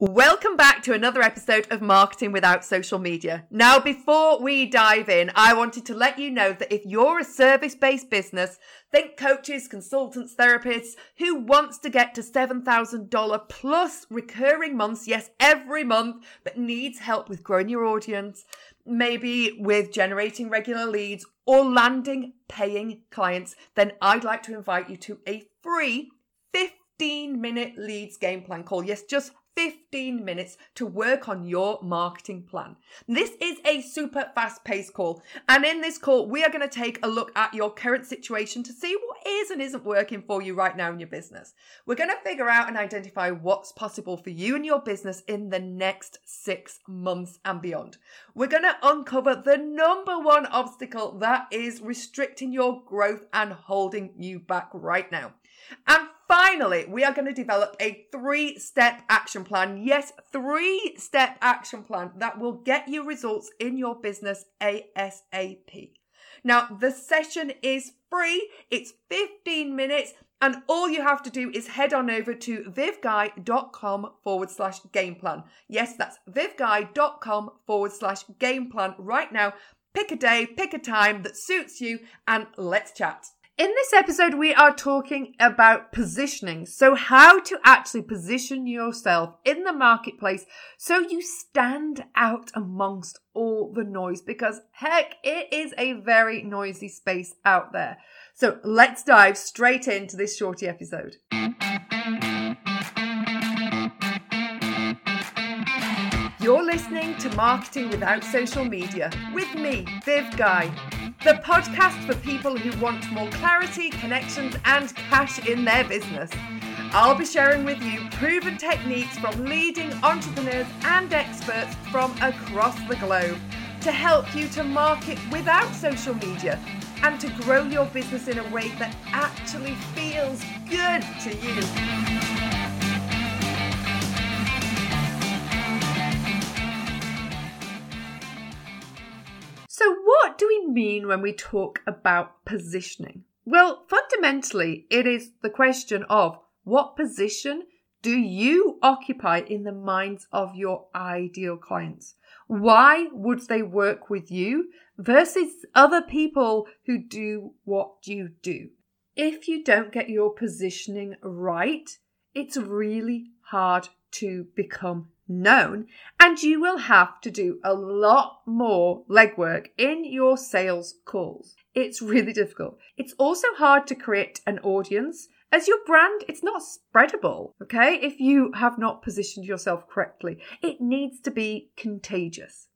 Welcome back to another episode of Marketing Without Social Media. Now, before we dive in, I wanted to let you know that if you're a service based business, think coaches, consultants, therapists who wants to get to $7,000 plus recurring months, yes, every month, but needs help with growing your audience, maybe with generating regular leads or landing paying clients, then I'd like to invite you to a free 15 minute leads game plan call. Yes, just 15 minutes to work on your marketing plan. This is a super fast paced call. And in this call, we are going to take a look at your current situation to see what is and isn't working for you right now in your business. We're going to figure out and identify what's possible for you and your business in the next six months and beyond. We're going to uncover the number one obstacle that is restricting your growth and holding you back right now. And finally, we are going to develop a three step action plan. Yes, three step action plan that will get you results in your business ASAP. Now, the session is free, it's 15 minutes. And all you have to do is head on over to vivguy.com forward slash game plan. Yes, that's vivguy.com forward slash game plan right now. Pick a day, pick a time that suits you, and let's chat. In this episode, we are talking about positioning. So, how to actually position yourself in the marketplace so you stand out amongst all the noise because heck, it is a very noisy space out there. So, let's dive straight into this shorty episode. You're listening to Marketing Without Social Media with me, Viv Guy the podcast for people who want more clarity, connections, and cash in their business. I'll be sharing with you proven techniques from leading entrepreneurs and experts from across the globe to help you to market without social media and to grow your business in a way that actually feels good to you. When we talk about positioning? Well, fundamentally, it is the question of what position do you occupy in the minds of your ideal clients? Why would they work with you versus other people who do what you do? If you don't get your positioning right, it's really hard to become known, and you will have to do a lot more legwork in your sales calls. It's really difficult. It's also hard to create an audience as your brand, it's not spreadable, okay? If you have not positioned yourself correctly, it needs to be contagious.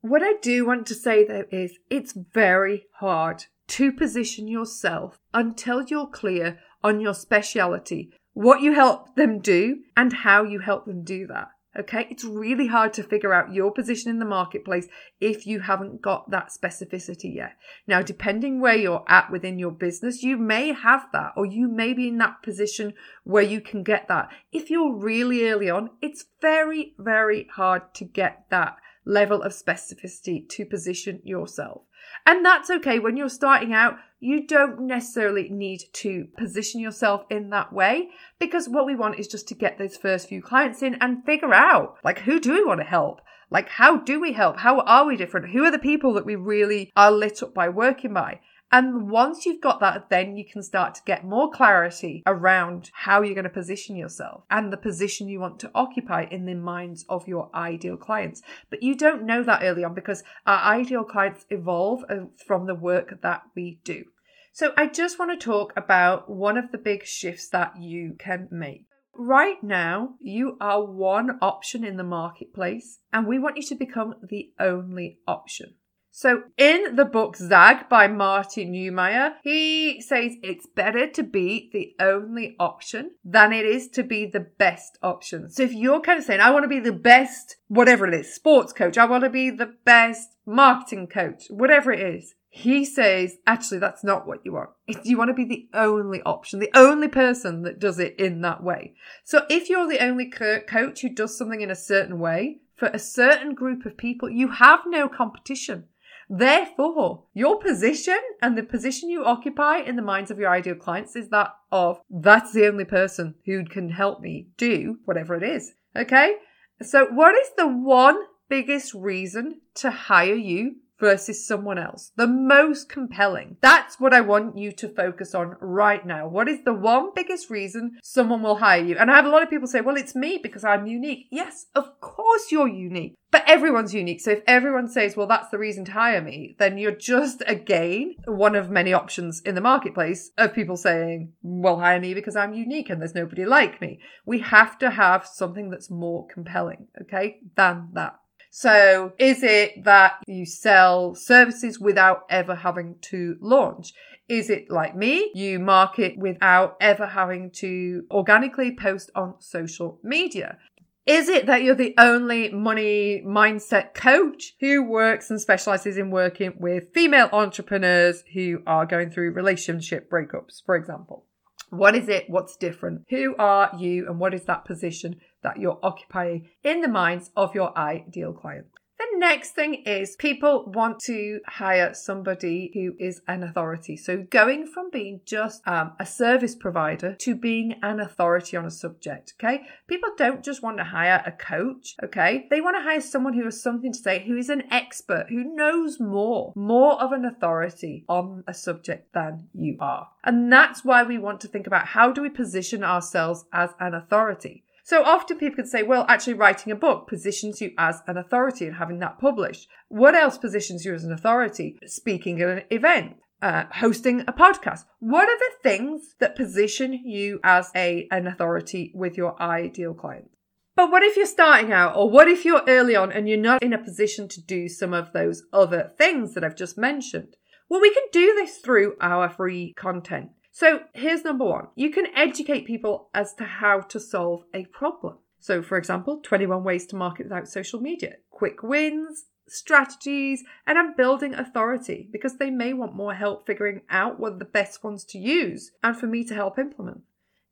What I do want to say though is it's very hard to position yourself until you're clear on your speciality, what you help them do, and how you help them do that. Okay, it's really hard to figure out your position in the marketplace if you haven't got that specificity yet. Now, depending where you're at within your business, you may have that, or you may be in that position where you can get that. If you're really early on, it's very, very hard to get that level of specificity to position yourself. And that's okay. When you're starting out, you don't necessarily need to position yourself in that way because what we want is just to get those first few clients in and figure out like who do we want to help? Like how do we help? How are we different? Who are the people that we really are lit up by working by? And once you've got that, then you can start to get more clarity around how you're going to position yourself and the position you want to occupy in the minds of your ideal clients. But you don't know that early on because our ideal clients evolve uh, from the work that we do. So I just want to talk about one of the big shifts that you can make. Right now, you are one option in the marketplace, and we want you to become the only option. So in the book Zag by Martin Neumeier, he says it's better to be the only option than it is to be the best option. So if you're kind of saying, I want to be the best, whatever it is, sports coach, I want to be the best marketing coach, whatever it is, he says, actually, that's not what you want. You want to be the only option, the only person that does it in that way. So if you're the only coach who does something in a certain way for a certain group of people, you have no competition. Therefore, your position and the position you occupy in the minds of your ideal clients is that of that's the only person who can help me do whatever it is. Okay? So, what is the one biggest reason to hire you versus someone else. The most compelling. That's what I want you to focus on right now. What is the one biggest reason someone will hire you? And I have a lot of people say, well, it's me because I'm unique. Yes, of course you're unique. But everyone's unique. So if everyone says, well, that's the reason to hire me, then you're just again one of many options in the marketplace of people saying, well, hire me because I'm unique and there's nobody like me. We have to have something that's more compelling, okay, than that. So is it that you sell services without ever having to launch? Is it like me? You market without ever having to organically post on social media? Is it that you're the only money mindset coach who works and specializes in working with female entrepreneurs who are going through relationship breakups, for example? What is it? What's different? Who are you? And what is that position that you're occupying in the minds of your ideal client? The next thing is people want to hire somebody who is an authority. So going from being just um, a service provider to being an authority on a subject. Okay. People don't just want to hire a coach. Okay. They want to hire someone who has something to say, who is an expert, who knows more, more of an authority on a subject than you are. And that's why we want to think about how do we position ourselves as an authority? So often people can say, well, actually writing a book positions you as an authority and having that published. What else positions you as an authority? Speaking at an event. Uh, hosting a podcast. What are the things that position you as a an authority with your ideal clients? But what if you're starting out, or what if you're early on and you're not in a position to do some of those other things that I've just mentioned? Well, we can do this through our free content. So here's number one you can educate people as to how to solve a problem. So, for example, 21 ways to market without social media, quick wins, strategies, and I'm building authority because they may want more help figuring out what the best ones to use and for me to help implement.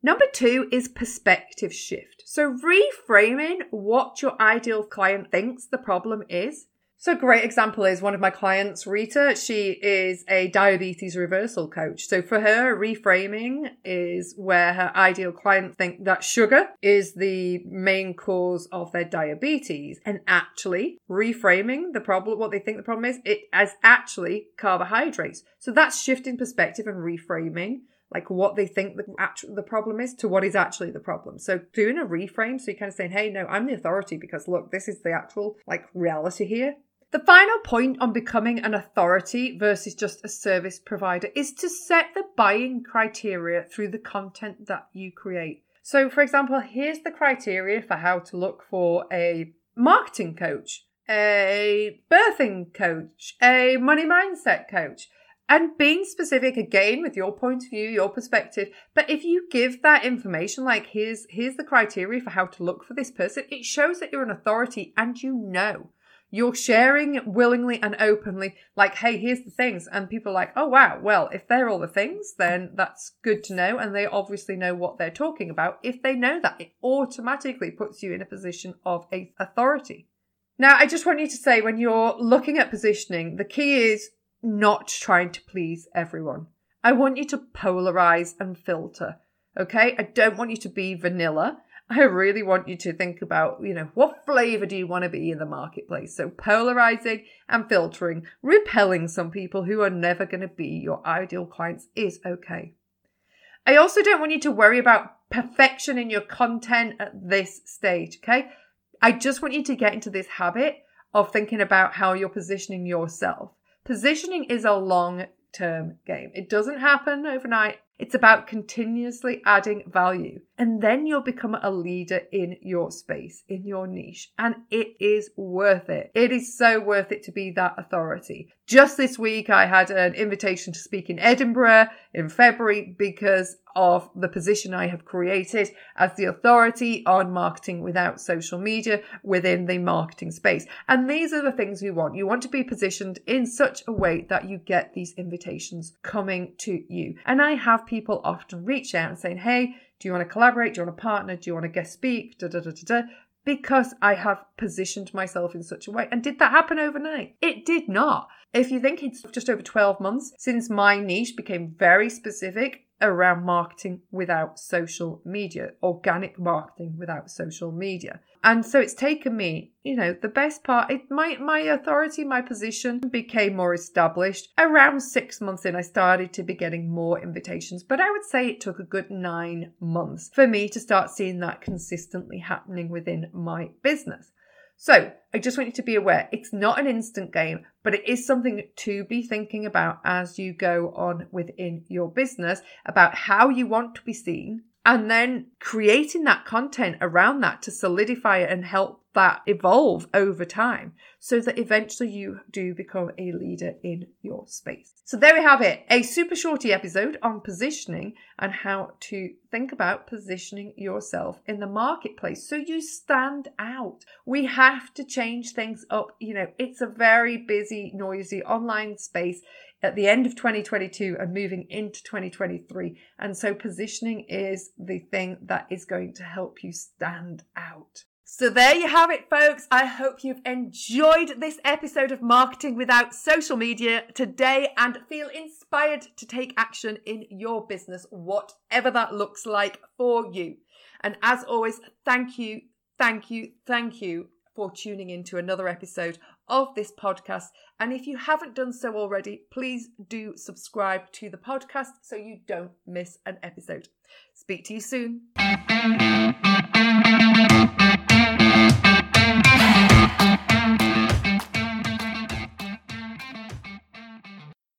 Number two is perspective shift. So, reframing what your ideal client thinks the problem is so, a great example is one of my clients, Rita. She is a diabetes reversal coach. So, for her, reframing is where her ideal client think that sugar is the main cause of their diabetes, and actually reframing the problem, what they think the problem is, it as actually carbohydrates. So, that's shifting perspective and reframing like what they think the actual the problem is to what is actually the problem. So doing a reframe, so you're kind of saying, "Hey, no, I'm the authority because look, this is the actual like reality here. The final point on becoming an authority versus just a service provider is to set the buying criteria through the content that you create. So, for example, here's the criteria for how to look for a marketing coach, a birthing coach, a money mindset coach. And being specific again with your point of view, your perspective. But if you give that information, like here's here's the criteria for how to look for this person, it shows that you're an authority and you know. You're sharing willingly and openly, like, hey, here's the things. And people are like, oh, wow, well, if they're all the things, then that's good to know. And they obviously know what they're talking about. If they know that, it automatically puts you in a position of authority. Now, I just want you to say when you're looking at positioning, the key is not trying to please everyone. I want you to polarize and filter. Okay. I don't want you to be vanilla. I really want you to think about, you know, what flavor do you want to be in the marketplace? So polarizing and filtering, repelling some people who are never going to be your ideal clients is okay. I also don't want you to worry about perfection in your content at this stage, okay? I just want you to get into this habit of thinking about how you're positioning yourself. Positioning is a long term game. It doesn't happen overnight. It's about continuously adding value. And then you'll become a leader in your space, in your niche. And it is worth it. It is so worth it to be that authority. Just this week, I had an invitation to speak in Edinburgh in February because of the position I have created as the authority on marketing without social media within the marketing space. And these are the things we want. You want to be positioned in such a way that you get these invitations coming to you. And I have people often reach out and saying, Hey, do you want to collaborate? Do you want to partner? Do you want to guest speak? Da, da, da, da, da. Because I have positioned myself in such a way. And did that happen overnight? It did not. If you think it's just over 12 months since my niche became very specific around marketing without social media, organic marketing without social media. And so it's taken me, you know, the best part, it, my, my authority, my position became more established. Around six months in, I started to be getting more invitations, but I would say it took a good nine months for me to start seeing that consistently happening within my business. So I just want you to be aware it's not an instant game, but it is something to be thinking about as you go on within your business about how you want to be seen and then creating that content around that to solidify it and help that evolve over time so that eventually you do become a leader in your space. So there we have it, a super shorty episode on positioning and how to think about positioning yourself in the marketplace so you stand out. We have to change things up. You know, it's a very busy, noisy online space at the end of 2022 and moving into 2023. And so positioning is the thing that is going to help you stand out. So there you have it, folks. I hope you've enjoyed this episode of Marketing Without Social Media today and feel inspired to take action in your business, whatever that looks like for you. And as always, thank you, thank you, thank you for tuning in to another episode of this podcast. And if you haven't done so already, please do subscribe to the podcast so you don't miss an episode. Speak to you soon.